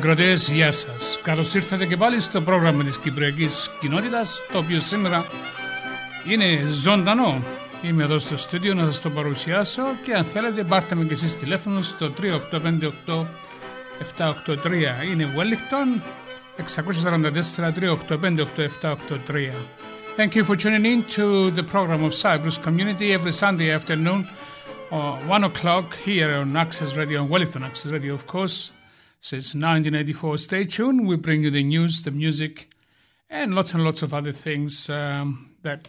Ακροτέ, γεια σας. Καλώς ήρθατε και πάλι στο πρόγραμμα της Κυπριακής Κοινότητας, το οποίο σήμερα είναι ζωντανό. Είμαι εδώ στο στούντιο να σας το παρουσιάσω και αν θέλετε, πάρτε με και εσείς τηλέφωνο στο 3858 783. Είναι Wellington 644 385 8783. Thank you for tuning in to the program of Cyprus Community every Sunday afternoon, uh, 1 o'clock here on Access Radio, on Wellington Access Radio, of course. since 1984. Stay tuned, we bring you the news, the music, and lots and lots of other things um, that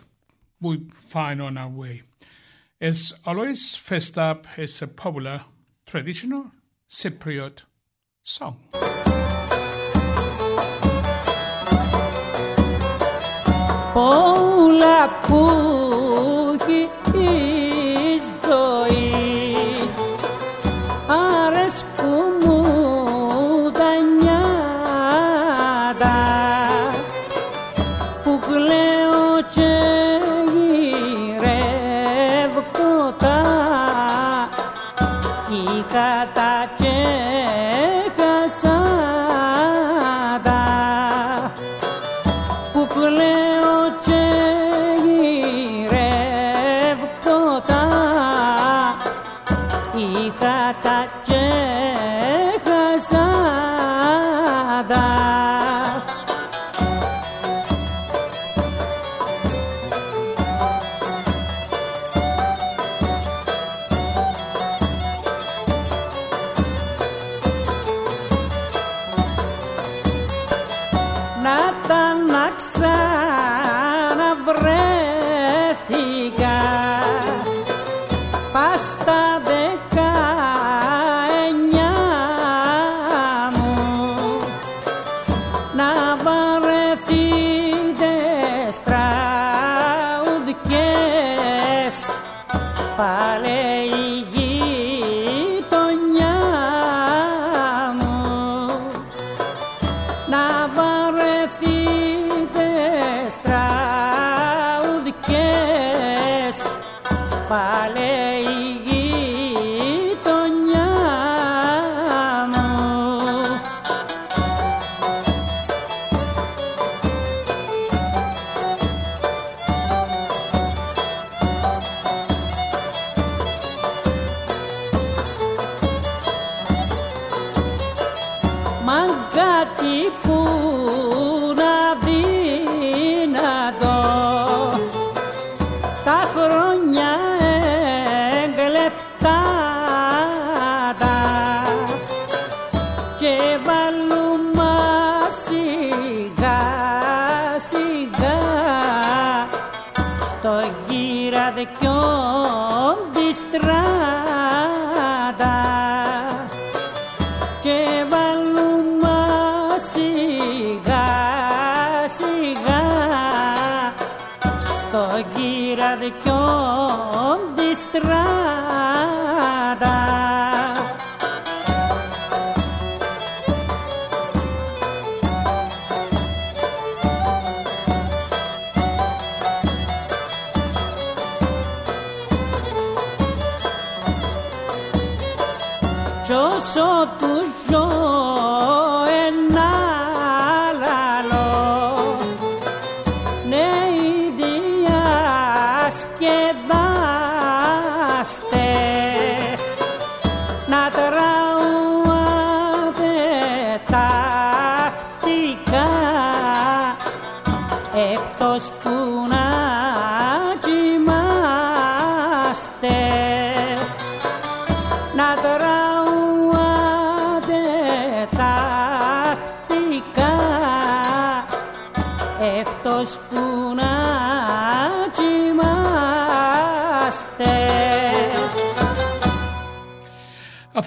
we find on our way. As always, first up is a popular traditional Cypriot song. Oh,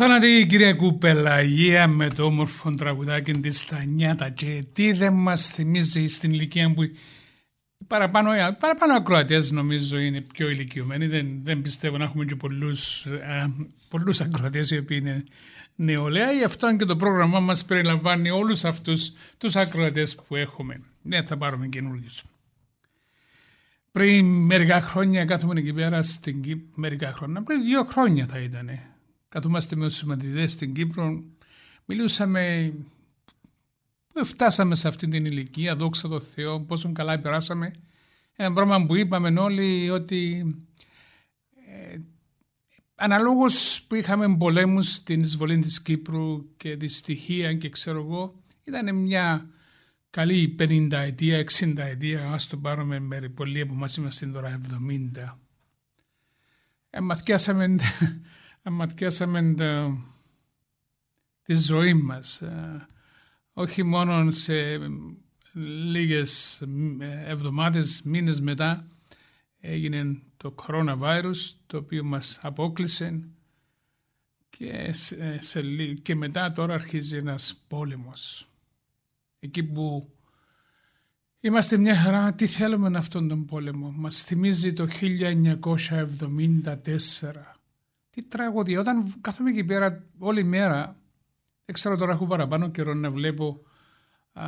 Αθάνατη η κυρία Κουπελαγία με το όμορφο τραγουδάκι της στα νιάτα και τι δεν μας θυμίζει στην ηλικία που παραπάνω, παραπάνω ακροατές νομίζω είναι πιο ηλικιωμένοι. Δεν, δεν πιστεύω να έχουμε και πολλούς, ε, πολλούς ακροατές οι οποίοι είναι νεολαία. Γι' αυτό και το πρόγραμμά μας περιλαμβάνει όλους αυτούς τους ακροατές που έχουμε. Δεν θα πάρουμε καινούργιους πριν μερικά χρόνια κάθομαι εκεί πέρα στην Κύπρο, μερικά χρόνια, πριν δύο χρόνια θα ήταν. Καθόμαστε με τους συμμετητές στην Κύπρο, μιλούσαμε, φτάσαμε σε αυτή την ηλικία, δόξα τω Θεώ, πόσο καλά περάσαμε. Ένα πράγμα που είπαμε όλοι ότι ε, αναλόγως που είχαμε πολέμους στην εισβολή της Κύπρου και τη στοιχεία και ξέρω εγώ, ήταν μια καλή 50 ετία, 60 ετία, ας το πάρουμε με πολλοί που μας είμαστε τώρα 70. Εμαθιάσαμε, εμαθιάσαμε τη ζωή μας. Ε, όχι μόνο σε λίγες εβδομάδες, μήνες μετά έγινε το coronavirus το οποίο μας απόκλεισε και, σε, και μετά τώρα αρχίζει ένας πόλεμος εκεί που είμαστε μια χαρά, τι θέλουμε με αυτόν τον πόλεμο; Μας θυμίζει το 1974. Τι τραγωδία. Όταν κάθομαι εκεί πέρα όλη μέρα, δεν ξέρω τώρα έχω παραπάνω καιρό να βλέπω α,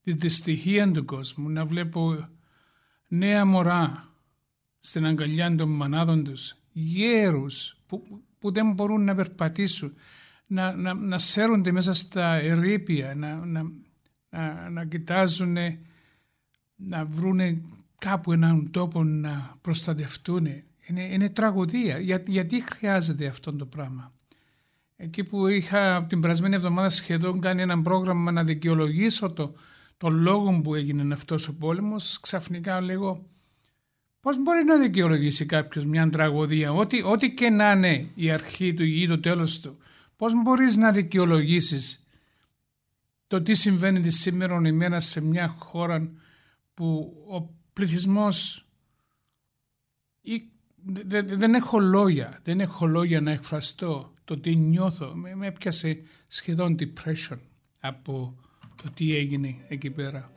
τη δυστυχία του κόσμου, να βλέπω νέα μωρά στην αγκαλιά των μανάδων τους, γέρους που, που δεν μπορούν να περπατήσουν, να, να, να σέρονται μέσα στα ερήπια, να, να, να, να κοιτάζουν, να βρουν κάπου έναν τόπο να προστατευτούν. Είναι, είναι τραγωδία. Για, γιατί χρειάζεται αυτό το πράγμα; Εκεί που είχα την περασμένη εβδομάδα σχεδόν κάνει ένα πρόγραμμα να δικαιολογήσω το, το λόγο που έγινε αυτός ο πόλεμος, ξαφνικά λέγω πώς μπορεί να δικαιολογήσει κάποιος μια τραγωδία, ό,τι, ό,τι και να είναι η αρχή του ή το τέλος του. Πώς μπορείς να δικαιολογήσεις το τι συμβαίνει τη σήμερα ημέρα σε μια χώρα που ο πληθυσμός δεν έχω λόγια, δεν έχω λόγια να εκφραστώ το τι νιώθω. Με, με έπιασε σχεδόν depression από το τι έγινε εκεί πέρα.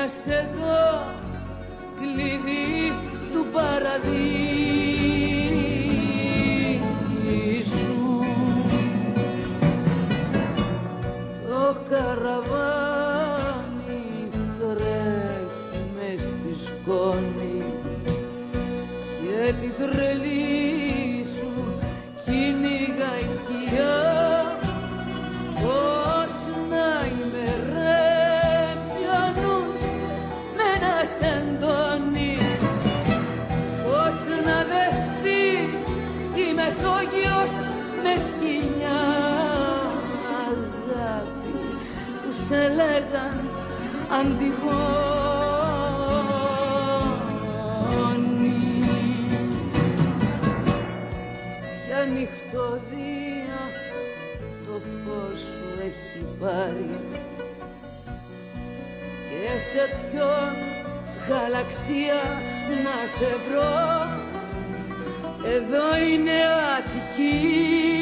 πιάσε το κλειδί του παραδείσου. Το καραβάνι τρέχει μες στη σκόνη και την τρελή αν Για νυχτωδία το φως σου έχει πάρει και σε ποιον γαλαξία να σε βρω. Εδώ είναι Αττική.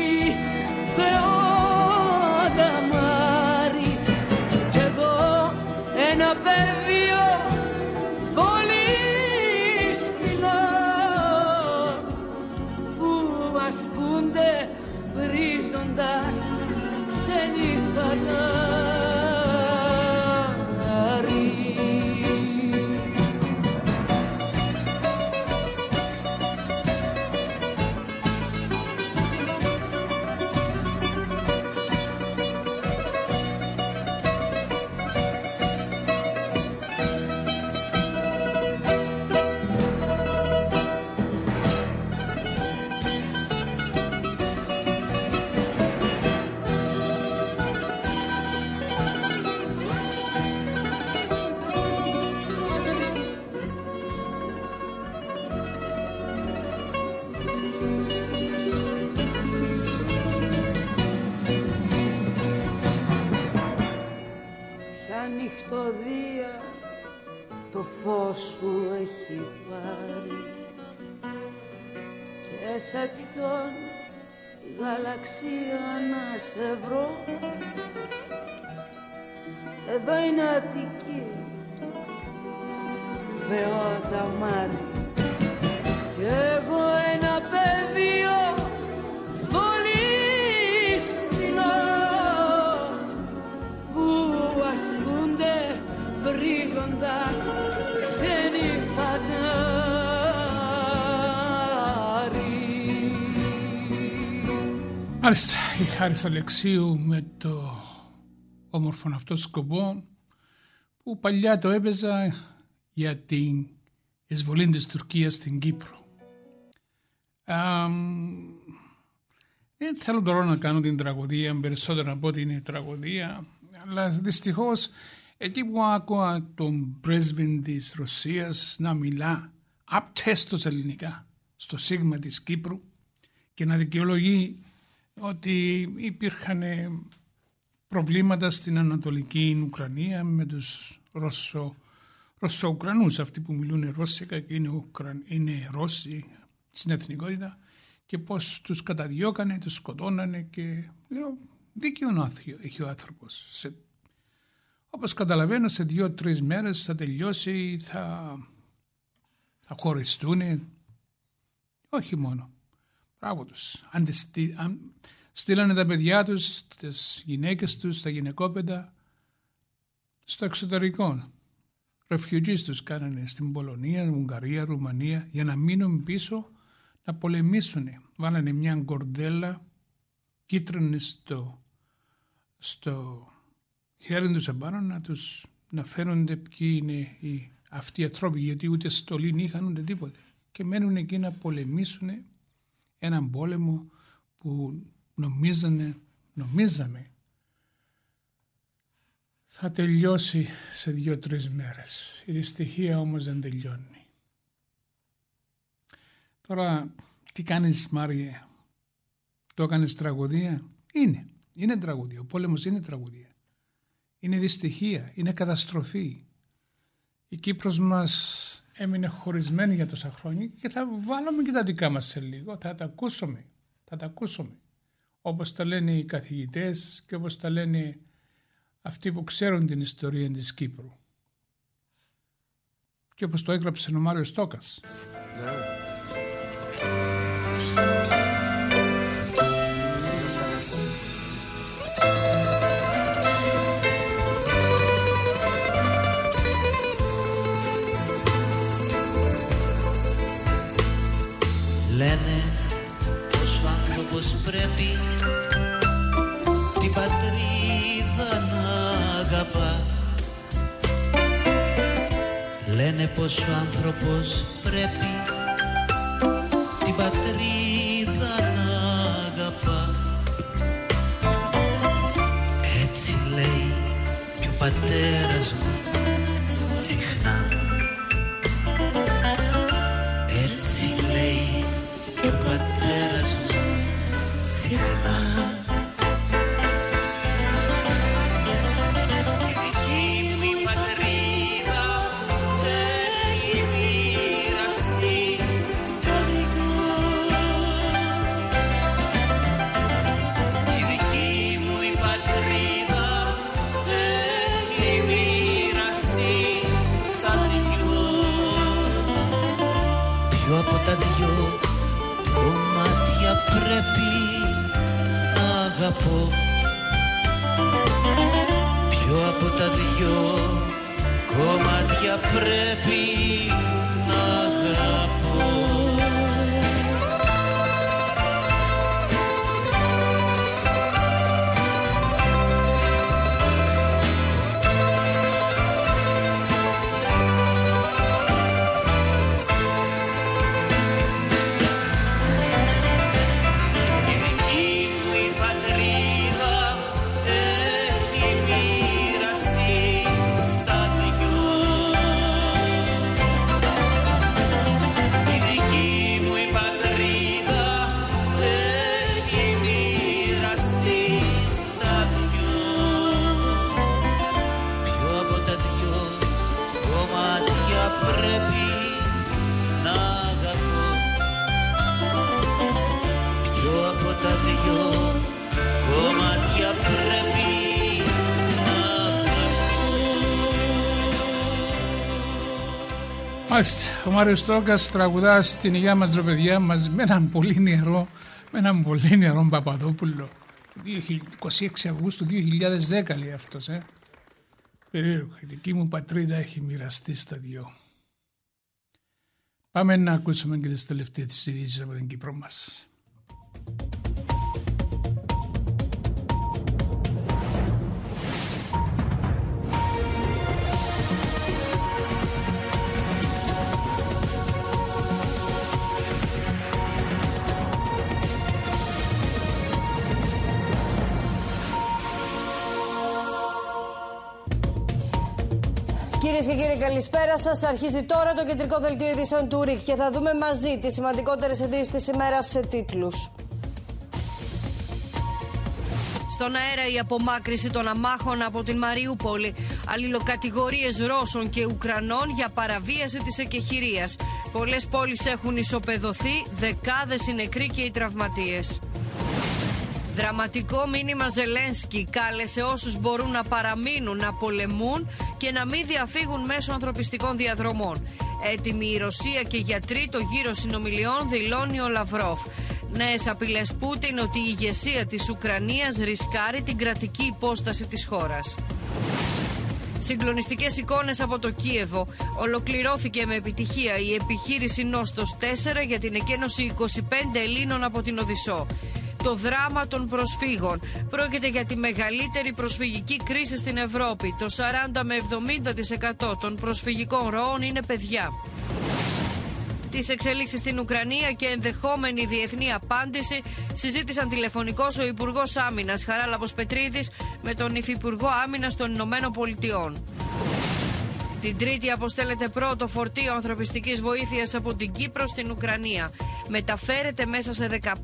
Ένα πεδίο πολύ σπινό που ασκούνται βρίζοντας γαλαξία να σε βρω. Εδώ είναι Αττική Μάλιστα, η Χάρης Αλεξίου με το όμορφο αυτό σκοπό που παλιά το έπαιζα για την εισβολή της Τουρκίας στην Κύπρο. Αμ, δεν θέλω τώρα να κάνω την τραγωδία, περισσότερο από ότι είναι τραγωδία, αλλά δυστυχώς εκεί που άκουα τον πρέσβη της Ρωσίας να μιλά απτέστος ελληνικά στο Σίγμα της Κύπρου και να δικαιολογεί ότι υπήρχαν προβλήματα στην Ανατολική Ουκρανία με τους Ρωσο, Ρωσο-Ουκρανούς, αυτοί που μιλούν Ρώσικα και είναι, Ουκραν, είναι Ρώσοι στην εθνικότητα και πώς τους καταδιώκανε, τους σκοτώνανε και λέω δίκαιο έχει ο άνθρωπος. Σε, όπως καταλαβαίνω σε δύο-τρεις μέρες θα τελειώσει, θα, θα χωριστούν, όχι μόνο. Μπράβο τους. Αν, αν στείλανε τα παιδιά τους, τις γυναίκες τους, τα γυναικόπαιδα στο εξωτερικό. Ρεφιουτζείς τους κάνανε στην Πολωνία, Ουγγαρία, Ρουμανία για να μείνουν πίσω να πολεμήσουν. Βάλανε μια κορδέλα κίτρινη στο, στο χέρι τους επάνω να τους να φαίνονται ποιοι είναι οι, αυτοί οι ανθρώποι γιατί ούτε στολή είχαν ούτε τίποτε και μένουν εκεί να πολεμήσουν έναν πόλεμο που νομίζανε, νομίζαμε θα τελειώσει σε δύο-τρεις μέρες. Η δυστυχία όμως δεν τελειώνει. Τώρα, τι κάνεις Μάρια, το έκανες τραγωδία; Είναι, είναι τραγωδία. Ο πόλεμος είναι τραγωδία. Είναι δυστυχία, είναι καταστροφή. Η Κύπρος μας έμεινε χωρισμένη για τόσα χρόνια και θα βάλουμε και τα δικά μας σε λίγο. Θα τα ακούσουμε. Θα τα ακούσουμε. Όπως τα λένε οι καθηγητές και όπως τα λένε αυτοί που ξέρουν την ιστορία της Κύπρου. Και όπως το έγραψε ο Μάριος Στόκας. Λένε πρέπει την πατρίδα να αγαπά. Λένε πως ο άνθρωπος πρέπει την πατρίδα να αγαπά. Έτσι λέει και ο πατέρας μου κομμάτια πρέπει πρέπει να αγαπώ Ποιο από τα δυο κομμάτια πρέπει να Μάλιστα, ο Μάριος Τρόγκας τραγουδά στην υγεία μας ρε παιδιά μαζί με έναν πολύ νερό, με έναν πολύ νερό Παπαδόπουλο. 26 Αυγούστου 2010 λέει αυτός, ε. Περίεργο, η δική μου πατρίδα έχει μοιραστεί στα δυο. Πάμε να ακούσουμε και τις τελευταίες ειδήσεις από την Κύπρο μας. Κυρίες και κύριοι, καλησπέρα σας. Αρχίζει τώρα το κεντρικό δελτίο ειδήσεων του ΡΙΚ και θα δούμε μαζί τις σημαντικότερες ειδήσεις της ημέρας σε τίτλους. Στον αέρα η απομάκρυση των αμάχων από την Μαριούπολη. Αλληλοκατηγορίες Ρώσων και Ουκρανών για παραβίαση της εκεχηρίας. Πολλές πόλεις έχουν ισοπεδωθεί, δεκάδες οι νεκροί και οι τραυματίες. Δραματικό μήνυμα Ζελένσκι κάλεσε όσους μπορούν να παραμείνουν να πολεμούν και να μην διαφύγουν μέσω ανθρωπιστικών διαδρομών. Έτοιμη η Ρωσία και για τρίτο γύρο συνομιλιών δηλώνει ο Λαυρόφ. Νέες απειλές Πούτιν ότι η ηγεσία της Ουκρανίας ρισκάρει την κρατική υπόσταση της χώρας. Συγκλονιστικές εικόνες από το Κίεβο. Ολοκληρώθηκε με επιτυχία η επιχείρηση Νόστος 4 για την εκένωση 25 Ελλήνων από την Οδυσσό. Το δράμα των προσφύγων. Πρόκειται για τη μεγαλύτερη προσφυγική κρίση στην Ευρώπη. Το 40 με 70% των προσφυγικών ροών είναι παιδιά. Τις εξελίξεις στην Ουκρανία και ενδεχόμενη διεθνή απάντηση συζήτησαν τηλεφωνικώ ο Υπουργός Άμυνας Χαράλαμπος Πετρίδης με τον Υφυπουργό Άμυνας των Ηνωμένων Πολιτειών. Την Τρίτη αποστέλλεται πρώτο φορτίο ανθρωπιστικής βοήθειας από την Κύπρο στην Ουκρανία. Μεταφέρεται μέσα σε 15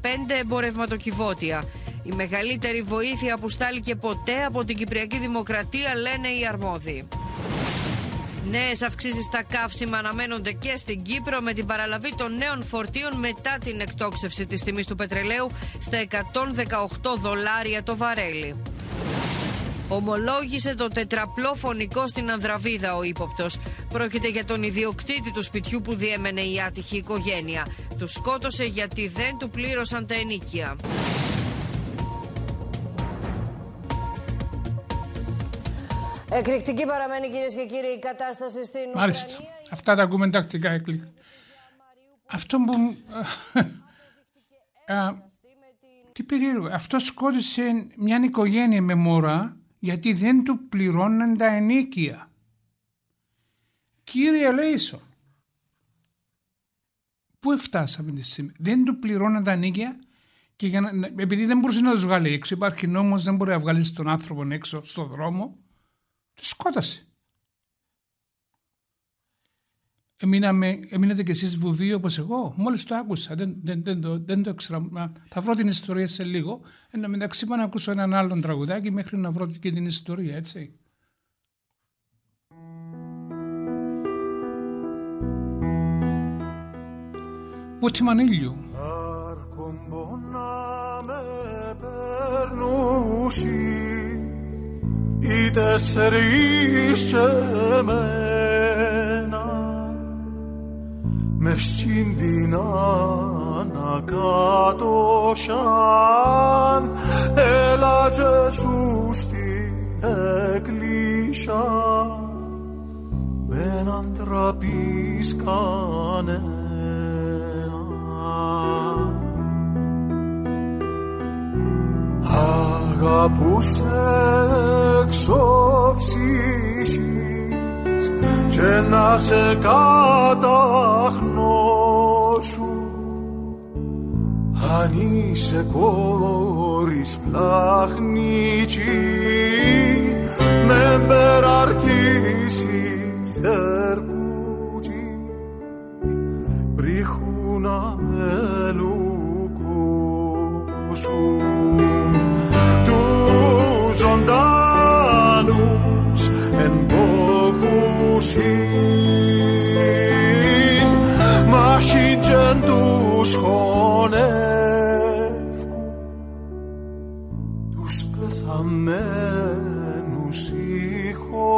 εμπορευματοκιβώτια. Η μεγαλύτερη βοήθεια που στάληκε ποτέ από την Κυπριακή Δημοκρατία λένε οι αρμόδιοι. Νέες αυξήσεις στα καύσιμα αναμένονται και στην Κύπρο με την παραλαβή των νέων φορτίων μετά την εκτόξευση της τιμής του πετρελαίου στα 118 δολάρια το βαρέλι. Ομολόγησε το τετραπλό φωνικό στην Ανδραβίδα ο ύποπτος. Πρόκειται για τον ιδιοκτήτη του σπιτιού που διέμενε η άτυχη οικογένεια. Του σκότωσε γιατί δεν του πλήρωσαν τα ενίκεια. Εκρηκτική παραμένει κυρίες και κύριοι η κατάσταση στην Μάλιστα. Ουκρανία. Αυτά τα ακούμε τακτικά έκλικ. Αυτό που... Α, τι περίεργο. Αυτός σκότωσε μια οικογένεια με μωρά γιατί δεν του πληρώναν τα ενίκεια. Κύριε Λέισον, πού φτάσαμε τη στιγμή; Δεν του πληρώναν τα ενίκεια και για να, επειδή δεν μπορούσε να τους βγάλει έξω, υπάρχει νόμος, δεν μπορεί να βγάλει τον άνθρωπο έξω στο δρόμο, τους σκότασε. Εμείναμε, εμείνατε κι εσείς βουβείο όπως εγώ. Μόλις το άκουσα. Δεν, δεν, δεν, το, δεν το ήξερα. Μα Θα βρω την ιστορία σε λίγο. Εν τω μεταξύ πάω να ακούσω έναν άλλον τραγουδάκι μέχρι να βρω και την ιστορία, έτσι. Πούτι Μανίλιου. Αρκομπό να με περνούσι οι τέσσερις και εμένα μες στην την ανακάτωσαν έλα και σου στην έκλεισα με έναν τραπείς κανένα Αγαπούς εξοψήσεις και να σε καταχνώσου αν είσαι κόρης πλάχνητσι με μπεραρκήσεις ερκούτσι πρίχουνα μελουκούσου τους ζωντάνους εν πόχουσιν τους χωνεύκου τους πεθαμένους συγχωρούν.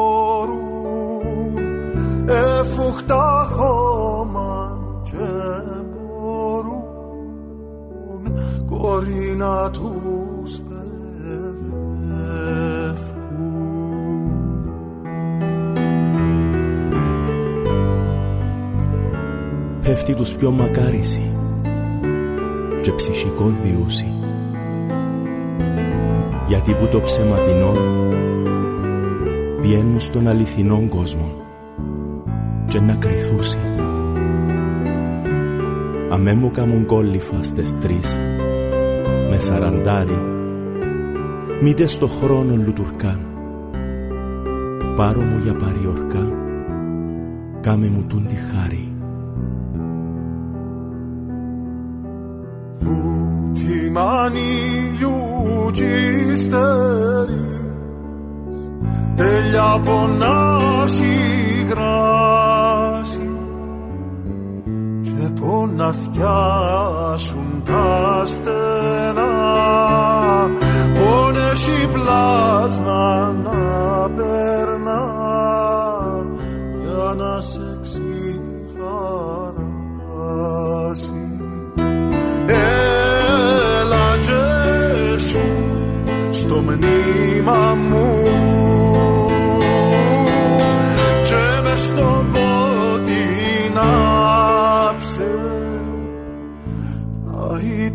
Εφουχτά χώμα και μπορούν κόρη να τους παιδεύκουν. Πέφτει τους πιο μακάρισι και ψυχικό διούσι. Γιατί που το ψεματινό πιένουν στον αληθινό κόσμο και να κρυθούσι. Αμέ μου κάμουν κόλληφα στες τρεις με σαραντάρι μήτε στο χρόνο λουτουρκάν. Πάρω μου για παριορκά κάμε μου τούν τη χάρη Τη μανίλιου στερείς τέλεια πονάσει γράση και ποναθιάσουν τα στενά πόνεση πλάσμα να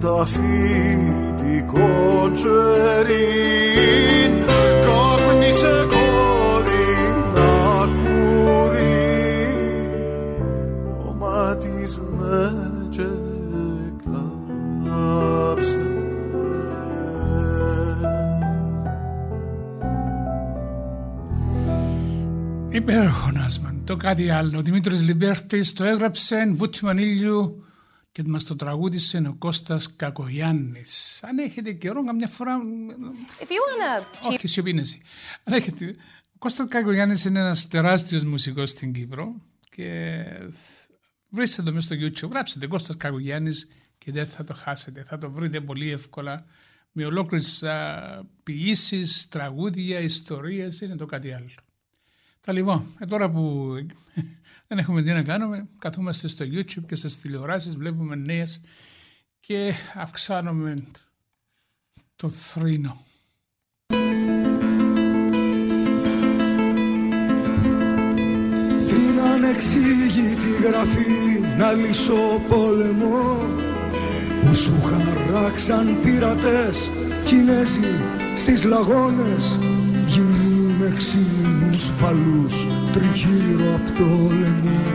τα φυτικό τζερίν κάπνισε κόρη να κουρεί ο μάτις με κλάψε Υπέροχο Νάσμαν. Το κάτι άλλο. Ο Δημήτρης Λιμπέρτης το έγραψε Βούτι Μανίλιου και μας το τραγούδισε ο Κώστας Κακογιάννης. Αν έχετε καιρό, καμιά φορά. If you wanna Όχι, σιωπή είναι εσύ. Αν έχετε. Ο Κώστας Κακογιάννης είναι ένας τεράστιος μουσικός στην Κύπρο και βρίσκεται το μέσα στο YouTube. Γράψτε Κώστας Κακογιάννης και δεν θα το χάσετε. Θα το βρείτε πολύ εύκολα με ολόκληρες ποιήσεις, τραγούδια, ιστορίες. Είναι το κάτι άλλο. Τα λοιπόν, ε, τώρα που δεν έχουμε τι να κάνουμε, καθόμαστε στο YouTube και στις τηλεοράσεις, βλέπουμε νέες και αυξάνουμε το θρήνο. Την ανεξήγητη γραφή να λύσω πόλεμο που σου χαράξαν πειρατές Κινέζοι στις λαγώνες γυμνοί με ξύλινους φαλούς τριγύρω απ' το λαιμό.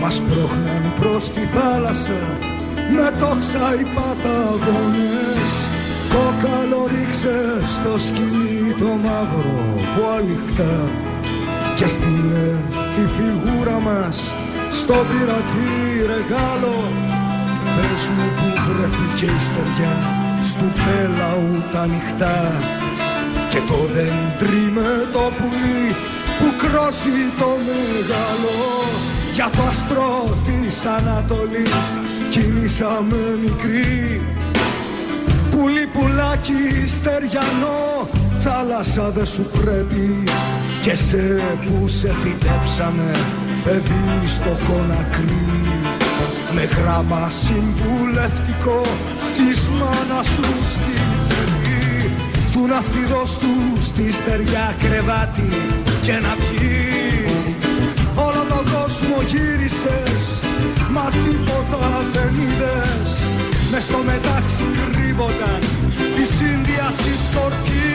Μας πρόχναν προς τη θάλασσα με τόξα οι παταγώνες κόκαλο ρίξε στο σκηνή το μαύρο που αληχτά και στείλε τη φιγούρα μας στο πειρατή ρεγάλο. Πες μου που βρέθηκε η στεριά στου πέλαου τα νυχτά και το δέντρι με το πουλί που κρόσει το μεγάλο. Για το αστρό της Ανατολής κινήσαμε μικρή Πουλί πουλάκι στεριανό θάλασσα δεν σου πρέπει. Και σε που σε φυτέψαμε παιδί στο κονακρί με γράμμα συμβουλευτικό της μάνας σου στη τσεπή του ναυτιδός τους στη στεριά κρεβάτι και να πιει. Όλο τον κόσμο γύρισες μα τίποτα δεν είδες. Μες στο μετάξι κρύβονταν της Ίνδια στη σκορτή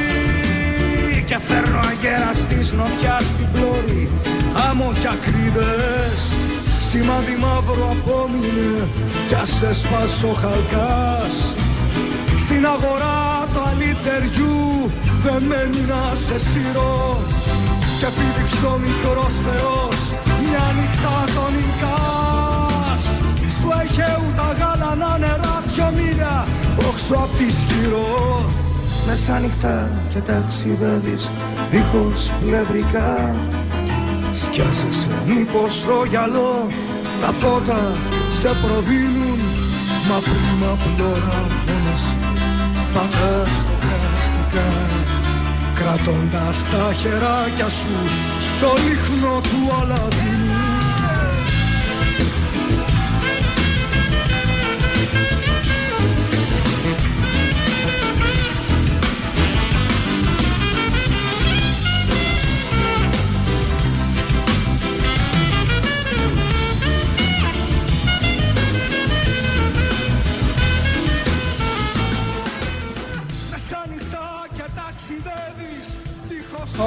και φέρνω αγέρα της νοτιάς στην πλώρη άμμο κι ακρίδες. Σημάδι μαύρο απόμεινε κι ας έσπασε ο χαλκάς στην αγορά του αλίτσεριού δεν μένει να σε σύρω. Και πήδηξε ο μικρός θεός μια νύχτα τον Ινκάς. Στο Αιγαίου τα γάλανα νερά δυο μίλια όξω απ' τη σκυρό. Μεσάνυχτα και ταξιδεύεις δίχως πλευρικά σκιάζεσαι μήπως στο γυαλό τα φώτα σε προδίνουν. Μα πριν απλώρα μόνος πατάς στοχαστικά κρατώντας τα χεράκια σου το λίχνο του Αλαδίνου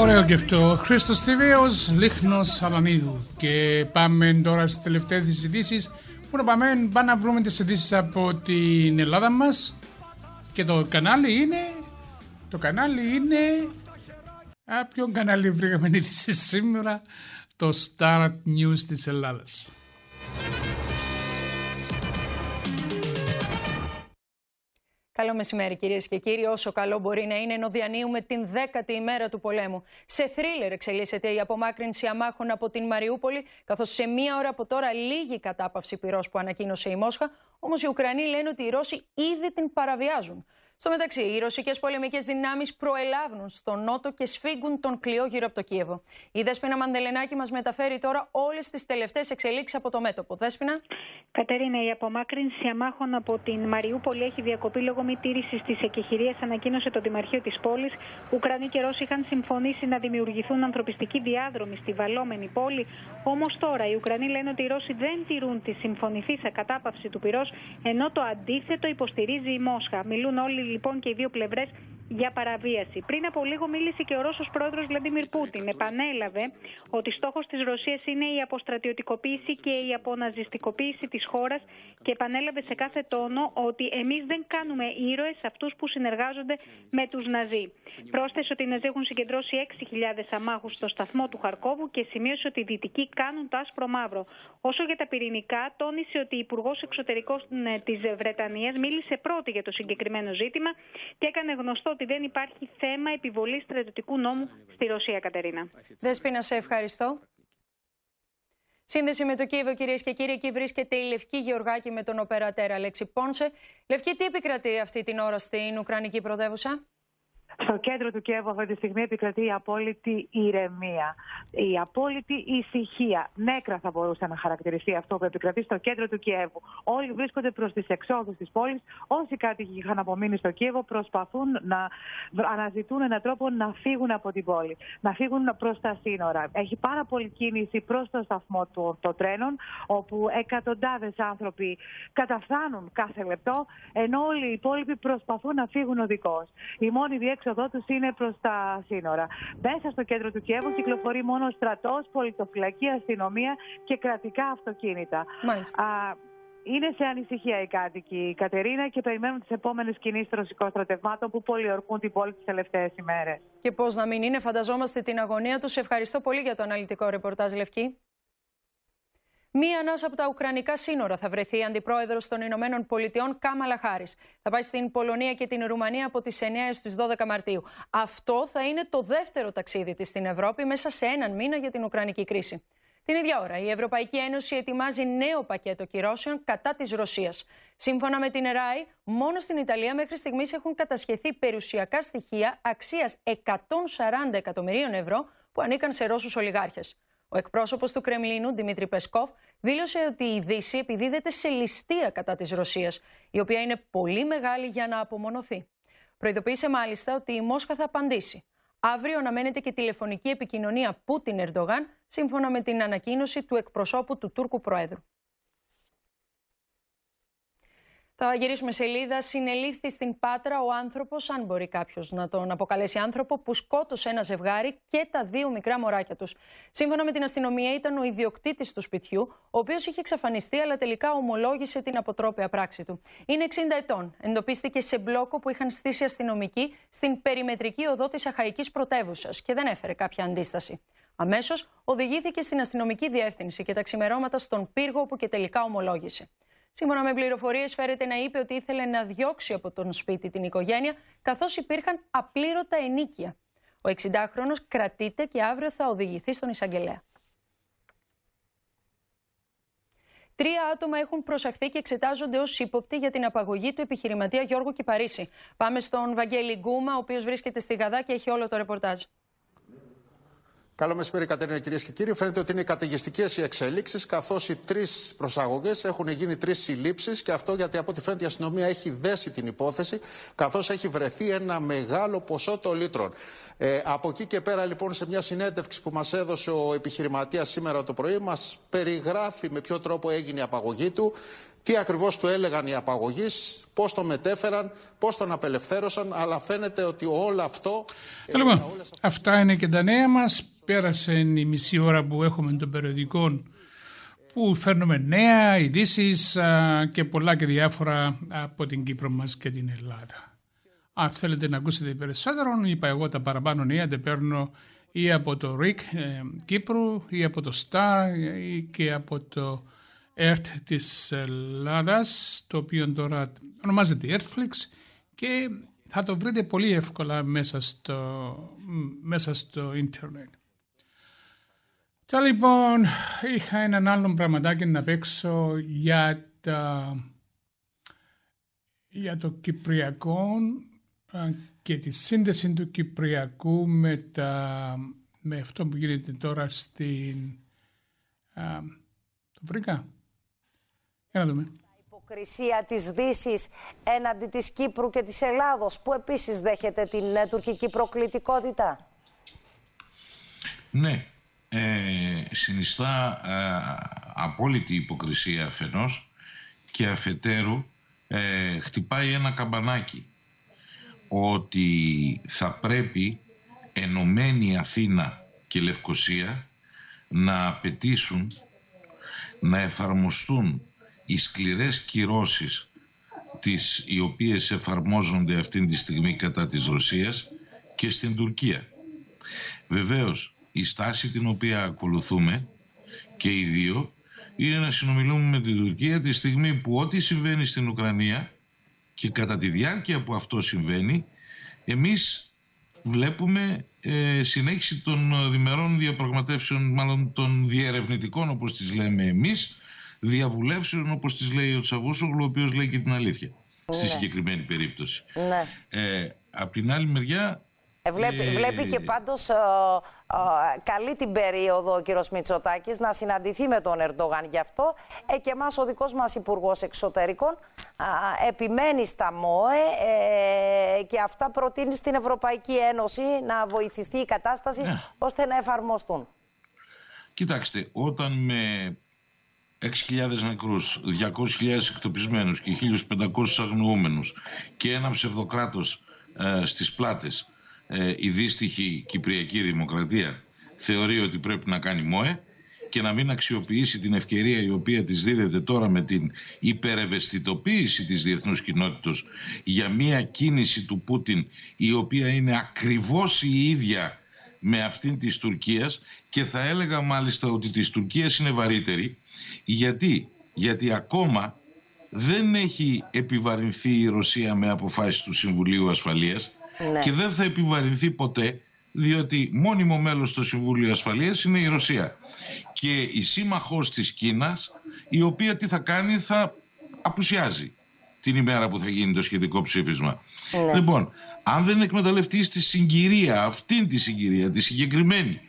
Ωραίο και αυτό. Χρήστος Τιβέος, Λίχνος Αλανίδου. Και πάμε τώρα στις τελευταίες ειδήσει. Πού να πάμε, πάμε να βρούμε τις ειδήσει από την Ελλάδα μας. Και το κανάλι είναι... Το κανάλι είναι... Α, ποιο κανάλι βρήκαμε ειδήσει σήμερα. Το Star News της Ελλάδας. Καλό μεσημέρι κυρίες και κύριοι. Όσο καλό μπορεί να είναι, ενώ διανύουμε την δέκατη ημέρα του πολέμου. Σε θρίλερ εξελίσσεται η απομάκρυνση αμάχων από την Μαριούπολη, καθώς σε μία ώρα από τώρα λύγει η κατάπαυση πυρός που ανακοίνωσε η Μόσχα. Όμως οι Ουκρανοί λένε ότι οι Ρώσοι ήδη την παραβιάζουν. Στο μεταξύ, οι ρωσικές πολεμικές δυνάμεις προελάβουν στο νότο και σφίγγουν τον κλειό γύρω από το Κίεβο. Η Δέσπινα Μαντελενάκη μας μεταφέρει τώρα όλες τις τελευταίες εξελίξεις από το μέτωπο. Δέσπινα. Κατερίνα, η απομάκρυνση αμάχων από την Μαριούπολη έχει διακοπεί λόγω μη τήρησης της εκεχηρίας, ανακοίνωσε το Δημαρχείο της πόλης. Ουκρανοί και Ρώσοι είχαν συμφωνήσει να δημιουργηθούν ανθρωπιστικοί διάδρομοι στη βαλόμενη πόλη. Όμως τώρα οι Ουκρανοί λένε ότι οι Ρώσοι δεν τηρούν τη συμφωνηθήσα κατάπαυση του πυρός, ενώ το αντίθετο υποστηρίζει η Μόσχα. Μιλούν όλοι λοιπόν και οι δύο πλευρές για παραβίαση. Πριν από λίγο μίλησε και ο Ρώσος πρόεδρος Βλαντιμίρ Πούτιν. Επανέλαβε ότι στόχος της Ρωσίας είναι η αποστρατιωτικοποίηση και η αποναζιστικοποίηση της χώρας και επανέλαβε σε κάθε τόνο ότι εμείς δεν κάνουμε ήρωες αυτούς που συνεργάζονται με τους Ναζί. Πρόσθεσε ότι οι Ναζί έχουν συγκεντρώσει 6.000 αμάχους στο σταθμό του Χαρκόβου και σημείωσε ότι οι Δυτικοί κάνουν το άσπρο μαύρο. Όσο για τα πυρηνικά, τόνισε ότι η Υπουργός Εξωτερικών της Βρετανίας μίλησε πρώτη για το συγκεκριμένο ζήτημα και έκανε γνωστό ότι δεν υπάρχει θέμα επιβολής στρατιωτικού νόμου στη Ρωσία, Κατερίνα. Δέσποινα, σε ευχαριστώ. Σύνδεση με το Κίεβο, κυρίες και κύριοι. Εκεί βρίσκεται η Λευκή Γεωργάκη με τον οπερατέρα Αλέξη Πόνσε. Λευκή, τι επικρατεί αυτή την ώρα στην Ουκρανική πρωτεύουσα; Στο κέντρο του Κιέβου αυτή τη στιγμή επικρατεί η απόλυτη ηρεμία, η απόλυτη ησυχία. Νέκρα θα μπορούσε να χαρακτηριστεί αυτό που επικρατεί στο κέντρο του Κιέβου. Όλοι βρίσκονται προς τις εξόδους της πόλης. Όσοι κάτοικοι είχαν απομείνει στο Κιέβο προσπαθούν να αναζητούν έναν τρόπο να φύγουν από την πόλη, να φύγουν προς τα σύνορα. Έχει πάρα πολλή κίνηση προς το σταθμό των το τρένων, όπου εκατοντάδες άνθρωποι καταφθάνουν κάθε λεπτό, ενώ όλοι οι υπόλοιποι προσπαθούν να φύγουν οδικώ. Η μόνη διέξοδό του είναι προς τα σύνορα. Μέσα στο κέντρο του Κιέβου κυκλοφορεί μόνο στρατός, πολιτοφυλακή, αστυνομία και κρατικά αυτοκίνητα. Μάλιστα. Α, είναι σε ανησυχία οι κάτοικοι, η Κατερίνα, και περιμένουν τις επόμενες κινήσεις των ρωσικών στρατευμάτων που πολιορκούν την πόλη τις τελευταίες ημέρες. Και πώς να μην είναι, φανταζόμαστε την αγωνία τους. Σε ευχαριστώ πολύ για το αναλυτικό ρεπορτάζ, Λευκή. Μία ανάσα από τα Ουκρανικά σύνορα θα βρεθεί η αντιπρόεδρος των Ηνωμένων Πολιτειών Κάμαλα Χάρη. Θα πάει στην Πολωνία και την Ρουμανία από τις 9 έως τις 12 Μαρτίου. Αυτό θα είναι το δεύτερο ταξίδι της στην Ευρώπη μέσα σε έναν μήνα για την Ουκρανική κρίση. Την ίδια ώρα, η Ευρωπαϊκή Ένωση ετοιμάζει νέο πακέτο κυρώσεων κατά της Ρωσίας. Σύμφωνα με την ΕΡΑΗ, μόνο στην Ιταλία μέχρι στιγμής έχουν κατασχεθεί περιουσιακά στοιχεία αξίας 140 εκατομμυρίων ευρώ που ανήκαν σε Ρώσους ολιγάρχες. Ο εκπρόσωπος του Κρεμλίνου, Δημήτρη Πεσκόφ, δήλωσε ότι η Δύση επιδίδεται σε ληστεία κατά της Ρωσίας, η οποία είναι πολύ μεγάλη για να απομονωθεί. Προειδοποίησε μάλιστα ότι η Μόσχα θα απαντήσει. Αύριο αναμένεται και τηλεφωνική επικοινωνία Πούτιν-Ερντογάν, σύμφωνα με την ανακοίνωση του εκπροσώπου του Τούρκου Προέδρου. Θα γυρίσουμε σελίδα. Συνελήφθη στην Πάτρα ο άνθρωπος, αν μπορεί κάποιος να τον αποκαλέσει άνθρωπο, που σκότωσε ένα ζευγάρι και τα δύο μικρά μωράκια τους. Σύμφωνα με την αστυνομία, ήταν ο ιδιοκτήτης του σπιτιού, ο οποίος είχε εξαφανιστεί, αλλά τελικά ομολόγησε την αποτρόπαια πράξη του. Είναι 60 ετών. Εντοπίστηκε σε μπλόκο που είχαν στήσει αστυνομικοί στην περιμετρική οδό της Αχαϊκής Πρωτεύουσας και δεν έφερε κάποια αντίσταση. Αμέσως οδηγήθηκε στην αστυνομική διεύθυνση και τα ξημερώματα στον πύργο, όπου και τελικά ομολόγησε. Σύμφωνα με πληροφορίες, φέρεται να είπε ότι ήθελε να διώξει από τον σπίτι την οικογένεια, καθώς υπήρχαν απλήρωτα ενίκεια. Ο 60χρονο κρατείται και αύριο θα οδηγηθεί στον εισαγγελέα. Τρία άτομα έχουν προσαχθεί και εξετάζονται ως ύποπτοι για την απαγωγή του επιχειρηματία Γιώργου Κυπαρίση. Πάμε στον Βαγγέλη Γκούμα, ο οποίος βρίσκεται στη Γαδά και έχει όλο το ρεπορτάζ. Καλό μεσημέρι, Κατερίνα, κυρίες και κύριοι. Φαίνεται ότι είναι καταιγιστικές οι εξέλιξεις, καθώς οι τρεις προσαγωγές έχουν γίνει τρεις συλλήψεις και αυτό γιατί από ό,τι φαίνεται η αστυνομία έχει δέσει την υπόθεση, καθώς έχει βρεθεί ένα μεγάλο ποσό των λίτρων. Ε, από εκεί και πέρα, λοιπόν, σε μια συνέντευξη που μας έδωσε ο επιχειρηματίας σήμερα το πρωί, μας περιγράφει με ποιο τρόπο έγινε η απαγωγή του, τι ακριβώς του έλεγαν οι απαγωγείς, πώς το μετέφεραν, πώς τον απελευθέρωσαν, αλλά φαίνεται ότι όλο αυτό. Λοιπόν, αυτά είναι και τα νέα μας. Πέρασε η μισή ώρα που έχουμε των περιοδικών που φέρνουμε νέα, ειδήσεις και πολλά και διάφορα από την Κύπρο μας και την Ελλάδα. Αν θέλετε να ακούσετε περισσότερο, είπα εγώ τα παραπάνω νέα, τα παίρνω ή από το RIC ε, Κύπρου ή από το STAR ή και από το ERT της Ελλάδας, το οποίο τώρα ονομάζεται Airflix και θα το βρείτε πολύ εύκολα μέσα στο, μέσα στο ίντερνετ. Τώρα λοιπόν είχα έναν άλλο πραγματάκι να παίξω για, τα, για το Κυπριακό και τη σύνδεση του Κυπριακού με, τα, με αυτό που γίνεται τώρα στην... Α, το βρήκα. Για να δούμε. Υποκρισία της δύσης έναντι της Κύπρου και της Ελλάδος που επίσης δέχεται την ε, τουρκική προκλητικότητα. Ναι, ε, συνιστά ε, απόλυτη υποκρισία αφενός και αφετέρου ε, χτυπάει ένα καμπανάκι ότι θα πρέπει ενωμένη Αθήνα και Λευκοσία να απαιτήσουν να εφαρμοστούν οι σκληρές κυρώσεις τις οι οποίες εφαρμόζονται αυτή τη στιγμή κατά της Ρωσίας και στην Τουρκία. Βεβαίως η στάση την οποία ακολουθούμε και οι δύο είναι να συνομιλούμε με την Τουρκία τη στιγμή που ό,τι συμβαίνει στην Ουκρανία και κατά τη διάρκεια που αυτό συμβαίνει εμείς βλέπουμε ε, συνέχιση των διμερών διαπραγματεύσεων μάλλον των διερευνητικών όπως τις λέμε εμείς διαβουλεύσεων όπως τις λέει ο Τσαβούσογλου ο οποίος λέει και την αλήθεια στη Ναι. συγκεκριμένη περίπτωση. Ναι. Ε, απ' την άλλη μεριά Ε, βλέπει, Ε, βλέπει και πάντως ε, ε, καλή την περίοδο ο κύριος Μητσοτάκης να συναντηθεί με τον Ερντογάν γι' αυτό ε, και εμάς ο δικός μας Υπουργός Εξωτερικών α, επιμένει στα ΜΟΕ ε, και αυτά προτείνει στην Ευρωπαϊκή Ένωση να βοηθηθεί η κατάσταση ώστε να εφαρμοστούν. Κοιτάξτε, όταν με 6.000 νεκρούς, 200.000 εκτοπισμένους και 1.500 αγνοούμενους και ένα ψευδοκράτος ε, στις πλάτες ε, η δύστιχη Κυπριακή Δημοκρατία θεωρεί ότι πρέπει να κάνει ΜΟΕ και να μην αξιοποιήσει την ευκαιρία η οποία της δίδεται τώρα με την υπερευαισθητοποίηση της διεθνούς κοινότητας για μια κίνηση του Πούτιν η οποία είναι ακριβώς η ίδια με αυτήν της Τουρκίας και θα έλεγα μάλιστα ότι της Τουρκίας είναι βαρύτερη γιατί, γιατί ακόμα δεν έχει επιβαρυνθεί η Ρωσία με αποφάσεις του Συμβουλίου Ασφαλείας Ναι. και δεν θα επιβαρυνθεί ποτέ διότι μόνιμο μέλος στο Συμβούλιο Ασφαλείας είναι η Ρωσία και η σύμμαχος της Κίνας η οποία τι θα κάνει θα απουσιάζει την ημέρα που θα γίνει το σχετικό ψήφισμα. Ναι. Λοιπόν, αν δεν εκμεταλλευτείς τη συγκυρία, αυτήν τη συγκυρία, τη συγκεκριμένη,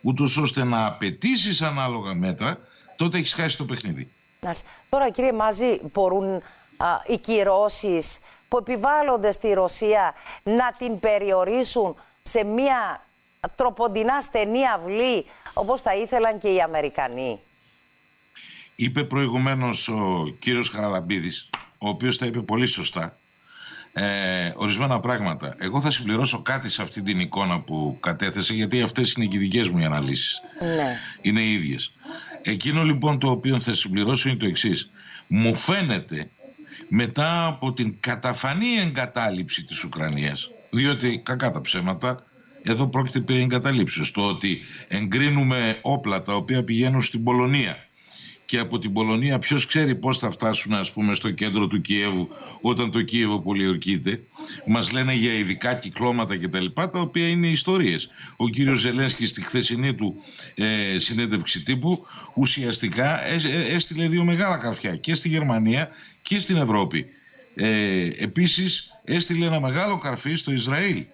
ούτως ώστε να απαιτήσει ανάλογα μέτρα, τότε έχεις χάσει το παιχνίδι. Μάλιστα. Τώρα κύριε Μάζη, μπορούν α, οι κυρώσεις που επιβάλλονται στη Ρωσία να την περιορίσουν σε μια τροποντινά στενή αυλή όπως θα ήθελαν και οι Αμερικανοί. Είπε προηγουμένως ο κύριος Χαραλαμπίδης, ο οποίος τα είπε πολύ σωστά, ε, ορισμένα πράγματα. Εγώ θα συμπληρώσω κάτι σε αυτή την εικόνα που κατέθεσε, γιατί αυτές είναι και οι δικές μου οι αναλύσεις. Ναι. Είναι οι ίδιες. Εκείνο λοιπόν το οποίο θα συμπληρώσω είναι το εξής. Μου φαίνεται μετά από την καταφανή εγκατάλειψη της Ουκρανίας, διότι κακά τα ψέματα, εδώ πρόκειται περί εγκαταλείψεως. Το ότι εγκρίνουμε όπλα τα οποία πηγαίνουν στην Πολωνία και από την Πολωνία ποιος ξέρει πώς θα φτάσουν ας πούμε στο κέντρο του Κιέβου όταν το Κίεβο πολιορκείται. Μας λένε για ειδικά κυκλώματα κτλ. Τα, τα οποία είναι ιστορίες. Ο κύριος Ζελένσκι στη χθεσινή του ε, συνέντευξη τύπου ουσιαστικά ε, ε, έστειλε δύο μεγάλα καρφιά και στη Γερμανία και στην Ευρώπη. Ε, επίσης έστειλε ένα μεγάλο καρφί στο Ισραήλ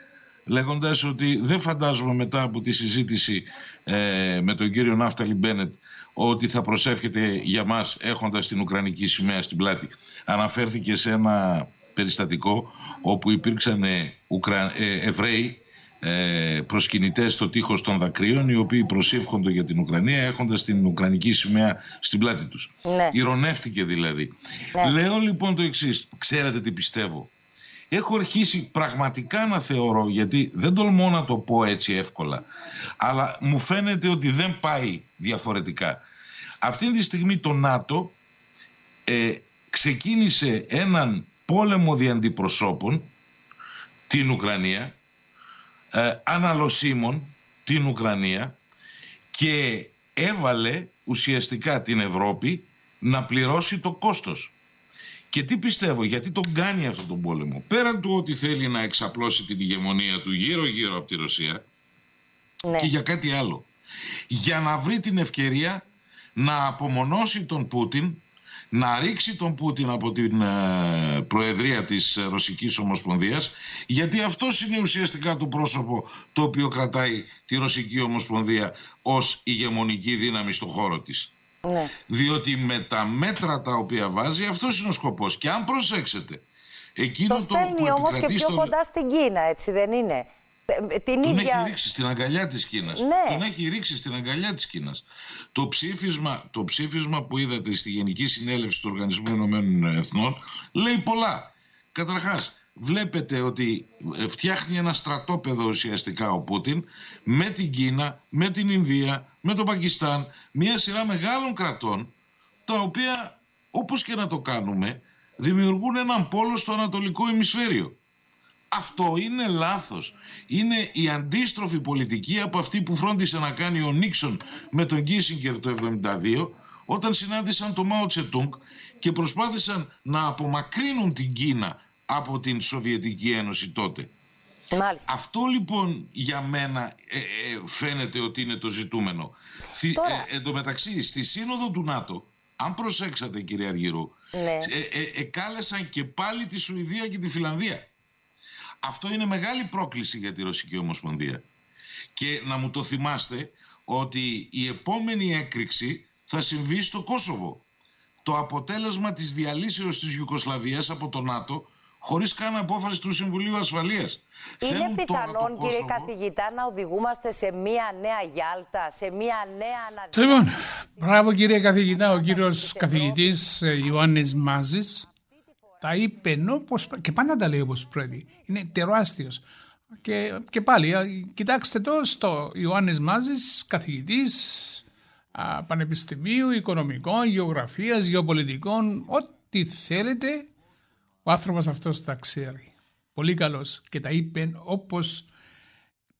λέγοντας ότι δεν φαντάζομαι μετά από τη συζήτηση ε, με τον κύριο Ναύταλι Μπένετ ότι θα προσεύχεται για μας έχοντας την Ουκρανική σημαία στην πλάτη. Αναφέρθηκε σε ένα περιστατικό όπου υπήρξαν ε, Ουκρα... ε, Εβραίοι ε, προσκυνητές στο τείχος των δακρύων οι οποίοι προσεύχονται για την Ουκρανία έχοντας την Ουκρανική σημαία στην πλάτη τους. Ναι. Ηρωνεύτηκε δηλαδή. Ναι. Λέω λοιπόν το εξής, ξέρετε τι πιστεύω; Έχω αρχίσει πραγματικά να θεωρώ, γιατί δεν τολμώ να το πω έτσι εύκολα, αλλά μου φαίνεται ότι δεν πάει διαφορετικά. Αυτή τη στιγμή το ΝΑΤΟ ε, ξεκίνησε έναν πόλεμο διαντιπροσώπων την Ουκρανία, ε, αναλωσίμων την Ουκρανία και έβαλε ουσιαστικά την Ευρώπη να πληρώσει το κόστος. Και τι πιστεύω, γιατί τον κάνει αυτόν τον πόλεμο. Πέραν του ότι θέλει να εξαπλώσει την ηγεμονία του γύρω-γύρω από τη Ρωσία Ναι. και για κάτι άλλο. Για να βρει την ευκαιρία να απομονώσει τον Πούτιν, να ρίξει τον Πούτιν από την ε, Προεδρία της ε, Ρωσικής Ομοσπονδίας, γιατί αυτός είναι ουσιαστικά το πρόσωπο το οποίο κρατάει τη Ρωσική Ομοσπονδία ως ηγεμονική δύναμη στον χώρο της. Ναι. Διότι με τα μέτρα τα οποία βάζει αυτός είναι ο σκοπός. Και αν προσέξετε, εκείνο Το το, στέλνει που όμως και επικρατεί πιο στο- κοντά στην Κίνα, έτσι δεν είναι; Ε, Την τον ίδια... έχει ρίξει στην αγκαλιά της Κίνας. Ναι. Τον έχει ρίξει στην αγκαλιά της Κίνας. Το ψήφισμα, το ψήφισμα που είδατε στη Γενική Συνέλευση του Οργανισμού Ηνωμένων Εθνών λέει πολλά. Καταρχάς, βλέπετε ότι ε, φτιάχνει ένα στρατόπεδο ουσιαστικά ο Πούτιν με την Κίνα, με την Ινδία, με το Πακιστάν, μια σειρά μεγάλων κρατών τα οποία όπως και να το κάνουμε δημιουργούν έναν πόλο στο ανατολικό ημισφαίριο. Αυτό είναι λάθος. Είναι η αντίστροφη πολιτική από αυτή που φρόντισε να κάνει ο Νίξον με τον Κίσιγκερ το 1972 όταν συνάντησαν τον Μάο Τσετούγκ και προσπάθησαν να απομακρύνουν την Κίνα από την Σοβιετική Ένωση τότε. Μάλιστα. Αυτό λοιπόν για μένα ε, ε, φαίνεται ότι είναι το ζητούμενο. Θυ- Τώρα- ε, εν τω μεταξύ, στη σύνοδο του ΝΑΤΟ, αν προσέξατε κύριε Αργυρού, Ναι. ε, ε, εκάλεσαν και πάλι τη Σουηδία και τη Φιλανδία. Αυτό είναι μεγάλη πρόκληση για τη Ρωσική Ομοσπονδία. Και να μου το θυμάστε ότι η επόμενη έκρηξη θα συμβεί στο Κόσοβο. Το αποτέλεσμα της διαλύσεως της Ιουκοσλαβίας από το ΝΑΤΟ χωρίς καν απόφαση του Συμβουλίου Ασφαλείας. Είναι Θέλουν τώρα πιθανόν, το κύριε Κόσοβο- καθηγητά, να οδηγούμαστε σε μία νέα Γιάλτα, σε μία νέα αναδείξη. Λοιπόν, μπράβο κύριε καθηγητά, ο κύριος καθηγητής ε, Ιωάννης Μάζης τα είπε όπως, και πάντα τα λέει όπως πρέπει. Είναι τεράστιος. Και, και πάλι, α, κοιτάξτε το στο Ιωάννης Μάζης, καθηγητής α, πανεπιστημίου, οικονομικών, γεωγραφίας, γεωπολιτικών, ό,τι θέλετε, ο άνθρωπος αυτός τα ξέρει. Πολύ καλός και τα είπε όπως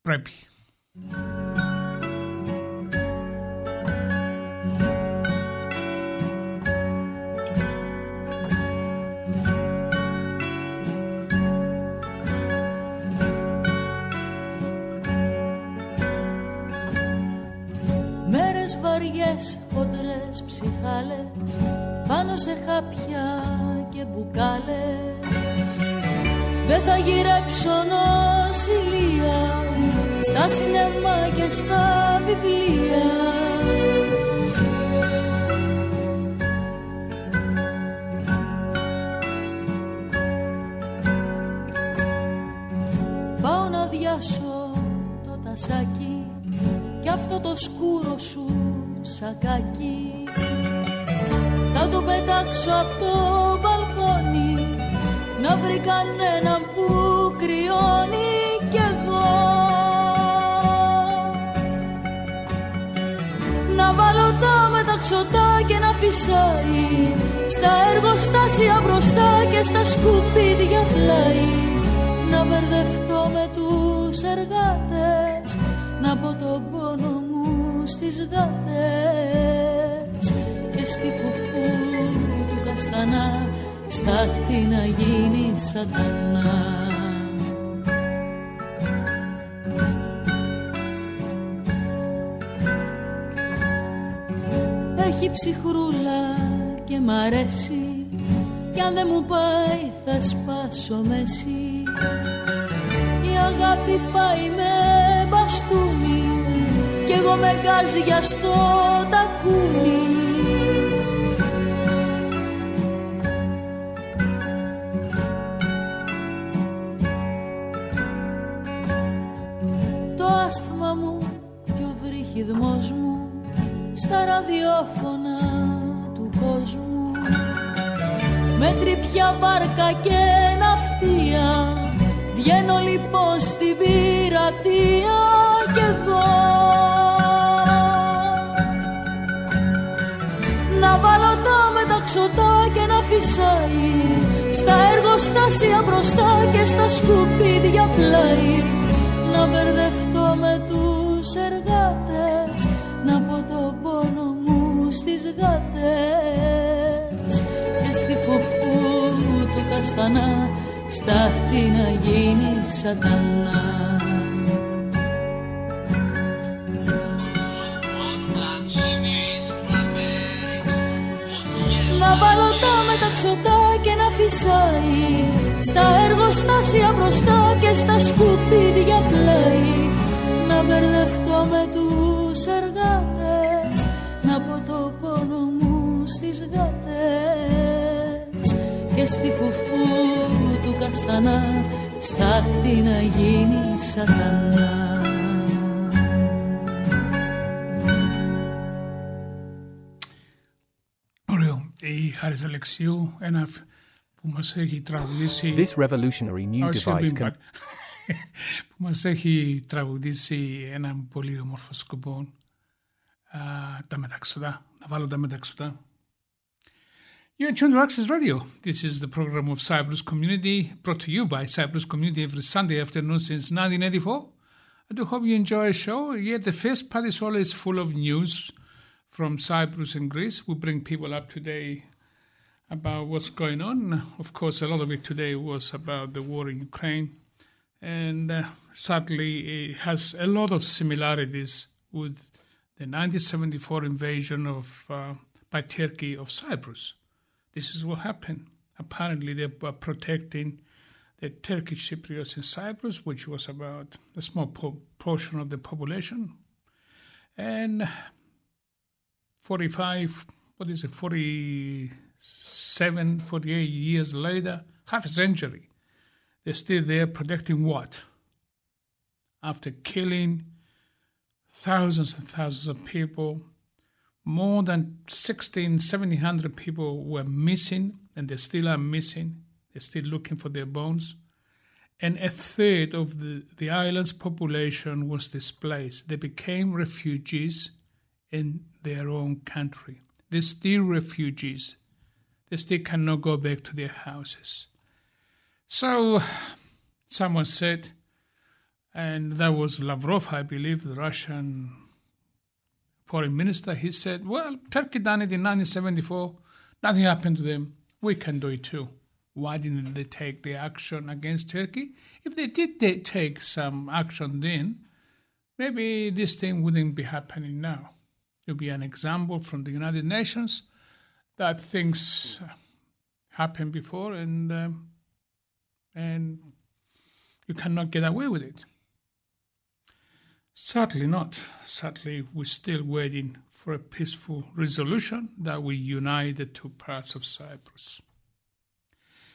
πρέπει. Μέρες βαριές, χοντρές ψυχάλες Πάνω σε χάπια και μπουκάλες. Δεν θα γυρέψω νοσηλεία Στα σινεμά και στα βιβλία. Πάω να διάσω το τασάκι και αυτό το σκούρο σου σακάκι. Θα το πετάξω από το να βρει κανέναν που κρυώνει κι εγώ. Να βάλω τα μεταξωτά και να φυσάει στα εργοστάσια μπροστά και στα σκουπίδια πλάι. Να μπερδευτώ με τους εργάτες να πω τον πόνο μου στις γάτες. Και στη φουφού του καστανά στάχτη να γίνει σατανά Έχει ψυχρούλα και μ' αρέσει κι αν δεν μου πάει θα σπάσω μέση. Η αγάπη πάει με μπαστούνι κι εγώ με γκάζια στο τακούνι ο βρύχιδμός μου στα ραδιόφωνα του κόσμου. Με τρυπιά βάρκα και ναυτία βγαίνω λοιπόν στην πειρατεία κι εγώ να βάλω τα μεταξωτά και να φυσάει στα εργοστάσια μπροστά και στα σκουπίδια πλάι. Να μπερδευτώ με τους γάτες και στη φουφού του καστανά στάχτη να γίνει σατανά. Να βάλω τα μεταξωτά και να φυσάει Στα εργοστάσια μπροστά και στα σκουπίδια πλάι Να μπερδευτώ με τους εργάτες στη φουφού του καστανά Στάχτη να γίνει σατανά Ωραίο. Η Χάρης Αλεξίου, ένα που μας έχει τραγουδήσει... This revolutionary new Oh, excuse me, device can but- που μας έχει τραγουδήσει ένα πολύ όμορφο σκοπό α, τα μεταξωτά, να βάλω τα μεταξωτά. You're tuned to Access Radio. This is the program of Cyprus Community, brought to you by Cyprus Community every Sunday afternoon since 1984. I do hope you enjoy the show. Yeah, the first part is always full of news from Cyprus and Greece. We bring people up today about what's going on. Of course, a lot of it today was about the war in Ukraine. And uh, sadly, it has a lot of similarities with the 1974 invasion of uh, by Turkey of Cyprus. This is what happened. Apparently, they were protecting the Turkish Cypriots in Cyprus, which was about a small po- portion of the population. And 45, what is it, 47, 48 years later, half a century, they're still there protecting what? After killing thousands and thousands of people, more than 16, 1700 people were missing, and they still are missing. They're still looking for their bones. And a third of the, the island's population was displaced. They became refugees in their own country. They're still refugees. They still cannot go back to their houses. So someone said, and that was Lavrov, I believe, the Russian foreign minister, he said, Well, Turkey done it in 1974. Nothing happened to them. We can do it too. Why didn't they take the action against Turkey? If they did they take some action then, maybe this thing wouldn't be happening now. It would be an example from the United Nations that things happened before and um, and you cannot get away with it. Sadly not. Sadly, we're still waiting for a peaceful resolution that will unite the two parts of Cyprus.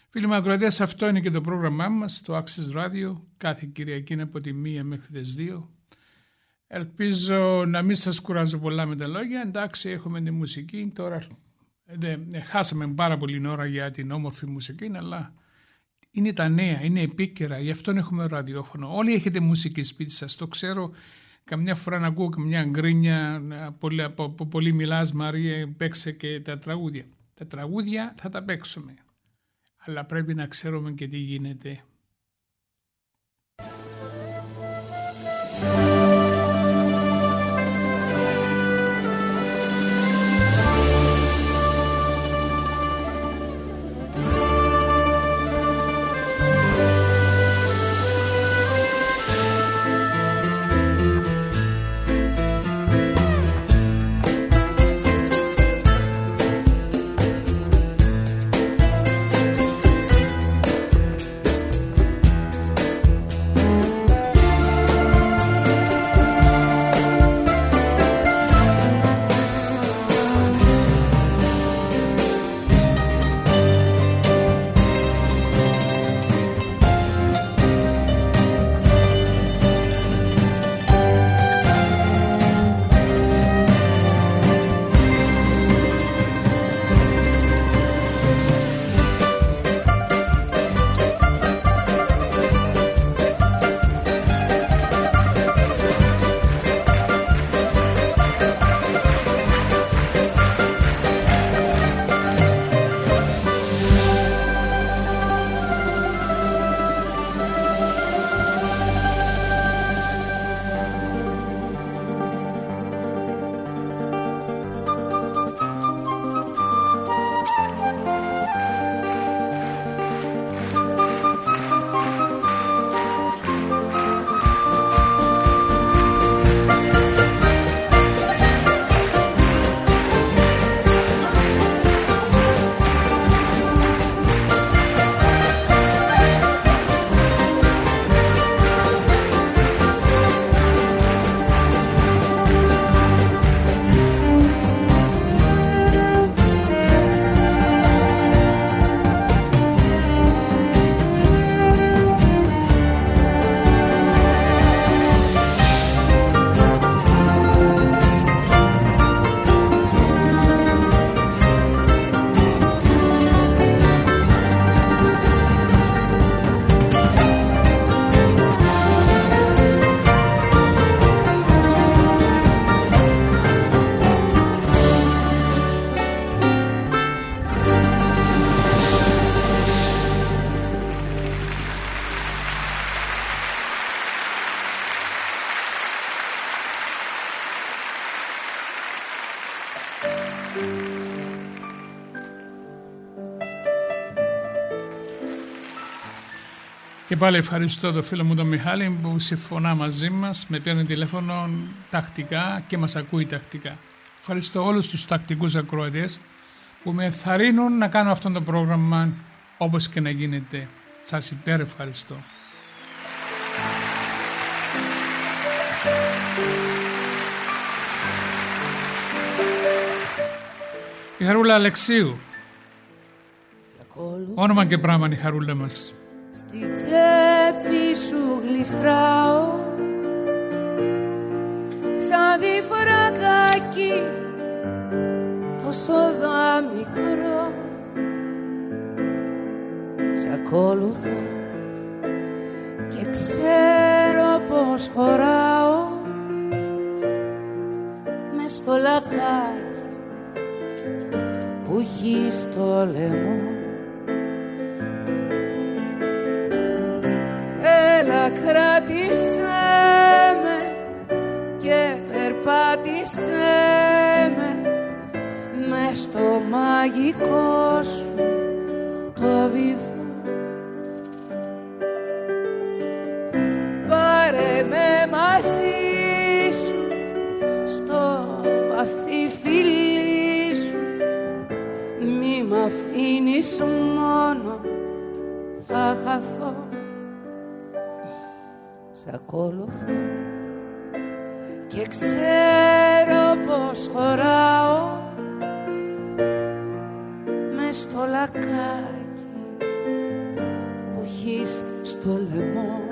Φίλοι μου ακροατές, αυτό είναι και το πρόγραμμά μας στο Access Radio, κάθε Κυριακή είναι από τη 1 μέχρι τις 2. Ελπίζω να μην σας κουράζω πολλά με τα λόγια, εντάξει έχουμε τη μουσική, τώρα δεν, ε, χάσαμε πάρα πολύ ώρα για την όμορφη μουσική, αλλά είναι τα νέα, είναι επίκαιρα, γι' αυτό έχουμε ραδιόφωνο. Όλοι έχετε μουσική σπίτι σας, το ξέρω, καμιά φορά να ακούω καμιά γκρίνια, πολύ, από, από πολύ μιλάς Μαρία, παίξε και τα τραγούδια. Τα τραγούδια θα τα παίξουμε αλλά πρέπει να ξέρουμε και τι γίνεται. Πάλι ευχαριστώ τον φίλο μου τον Μιχάλη που συμφωνά μαζί μας, με παίρνει τηλέφωνο τακτικά και μας ακούει τακτικά. Ευχαριστώ όλους τους τακτικούς ακροατές που με θαρρύνουν να κάνω αυτό το πρόγραμμα όπως και να γίνεται. Σας υπέρ ευχαριστώ. Η Χαρούλα Αλεξίου. Όνομα και πράγμα η Χαρούλα μας. Στη τσέπη σου γλιστράω. Σαν διφραγάκι τόσο δα μικρό. Σ' ακολουθώ και ξέρω πως χωράω. Μες στο λακάκι που έχει στο λαιμό κράτησέ με και περπάτησέ με. Με στο μαγικό σου το βυθό. Πάρε με μαζί σου στο βαθύ φίλι σου. Μη μ' αφήνεις μόνο θα χαθώ σ' ακολουθώ και ξέρω πως χωράω με στο λακάκι έχεις στο λαιμό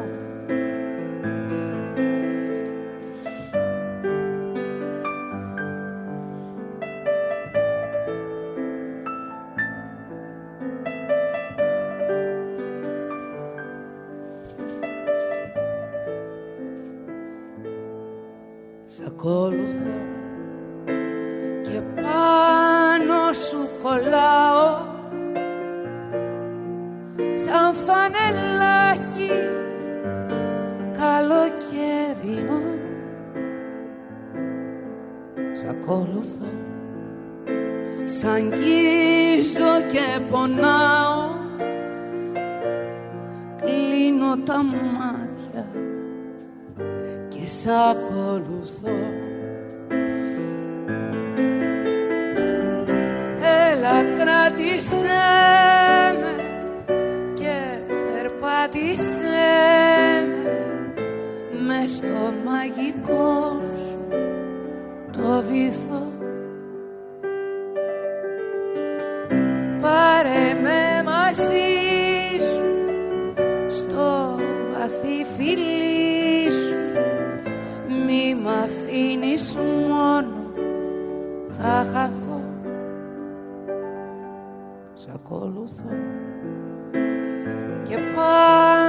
Σ' ακολουθώ Σ' αγγίζω και πονάω. Κλείνω τα μάτια και σ' ακολουθώ. Έλα κράτησέ με και περπάτησέ με μες στο μαγικό. σου το βυθό Πάρε με μαζί σου στο βαθύ φιλί σου. Μη μ' αφήνεις μόνο θα χαθώ. Σ' ακολουθώ. Και πάνω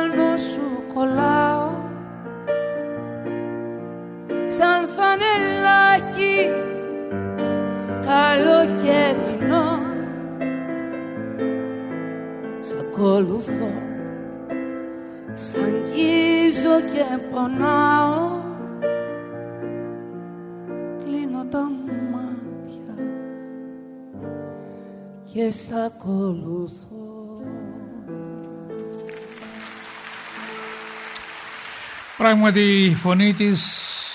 ακολουθώ Σ' αγγίζω και πονάω. Κλείνω τα μάτια και σ' ακολουθώ Πράγματι η φωνή της,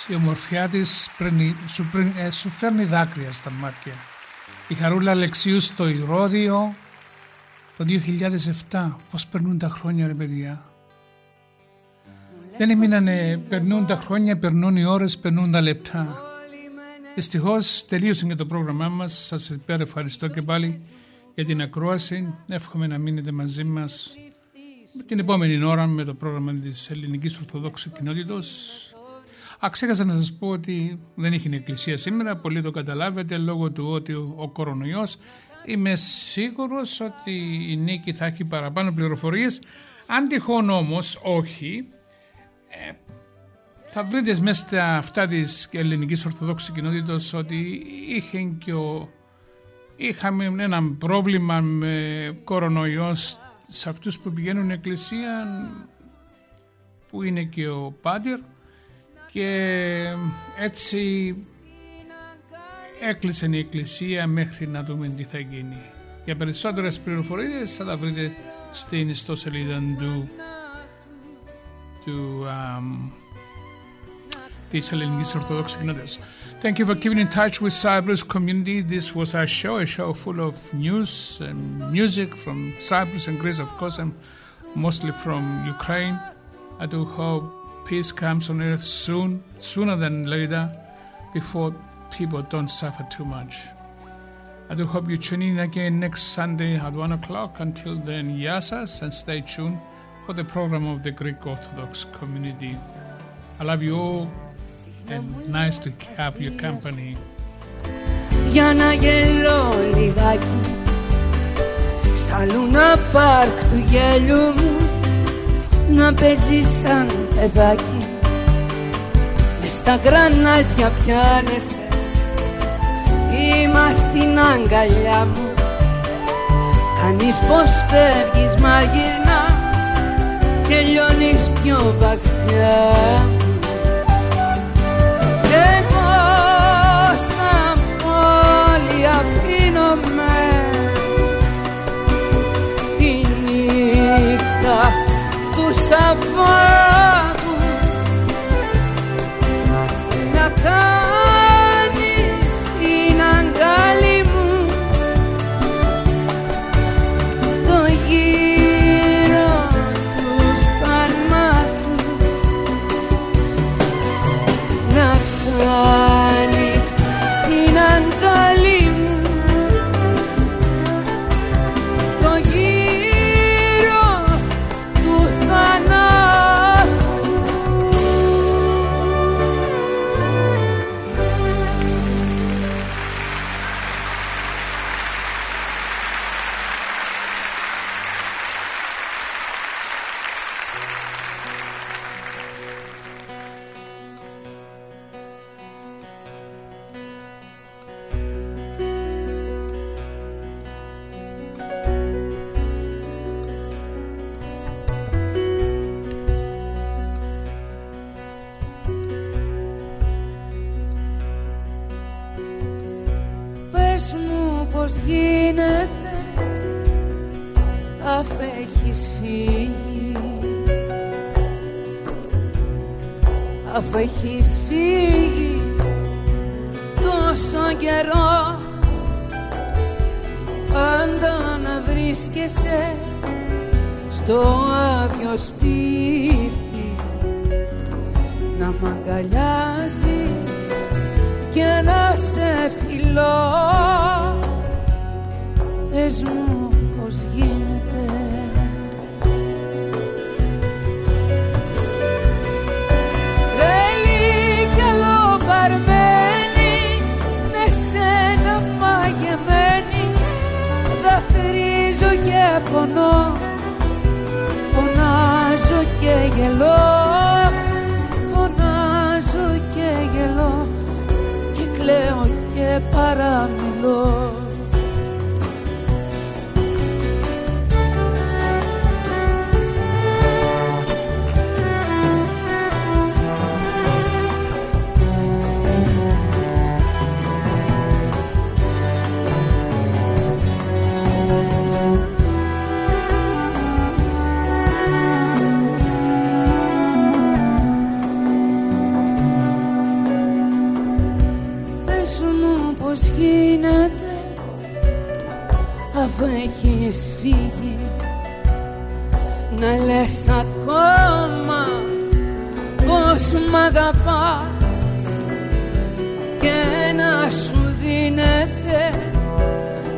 η ομορφιά της πραίνει- σου, πραίνει- ε, σου φέρνει δάκρυα στα μάτια. Η Χαρούλα Αλεξίου στο Ηρώδιο το 2007. Πώς περνούν τα χρόνια ρε παιδιά; Δεν έμεινανε, περνούν τα χρόνια, περνούν οι ώρες, περνούν τα λεπτά. Δυστυχώς τελείωσε και το πρόγραμμά μας. Σας υπέρ ευχαριστώ και πάλι για την ακρόαση. Εύχομαι να μείνετε μαζί μας την επόμενη ώρα με το πρόγραμμα της Ελληνικής Ορθοδόξου Κοινότητος. Α, ξέχασα να σας πω ότι δεν έχει εκκλησία σήμερα, πολύ το καταλάβετε λόγω του ότι ο, ο κορονοϊός είμαι σίγουρος ότι η Νίκη θα έχει παραπάνω πληροφορίες. Αν τυχόν όμως όχι, ε, θα βρείτε μέσα στα αυτά της Ελληνικής Ορθοδόξου Κοινότητας ότι είχε και ο, είχαμε ένα πρόβλημα με κορονοϊός σε αυτούς που πηγαίνουν εκκλησία που είναι και ο Πάτερ και έτσι έκλεισε η εκκλησία μέχρι να δούμε τι θα γίνει. Για περισσότερες πληροφορίες θα τα βρείτε στην ιστοσελίδα του, του um, της Ελληνικής Ορθοδόξης Κοινότητας. Thank you for keeping in touch with Cyprus community. This was our show, a show full of news and music from Cyprus and Greece, of course, and mostly from Ukraine. I do hope peace comes on earth soon, sooner than later, before people don't suffer too much. I do hope you tune in again next Sunday at 1 o'clock. Until then, yasas and stay tuned for the program of the Greek Orthodox community. I love you all and nice to have your company. για να γελώ λιγάκι στα Λούνα Πάρκ του γέλιου μου να παίζει σαν παιδάκι μες στα γρανάζια πιάνεσαι Είμα στην αγκαλιά μου. Κάνεις πως φεύγεις μα γυρνάς Και λιώνεις πιο βαθιά αγκαλιάζεις και να σε φιλώ. Πες μου πως γίνεται. Τρέλη κι αλλοπαρμένη με σένα μαγεμένη δακρύζω και πονώ φωνάζω και γελώ παραμιλώ αφού έχεις φύγει. Να λες ακόμα πως μ' αγαπάς και να σου δίνεται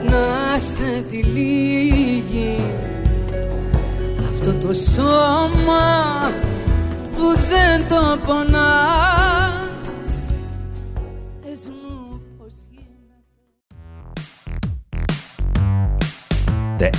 να σε τυλίγει. Αυτό το σώμα που δεν το πονάς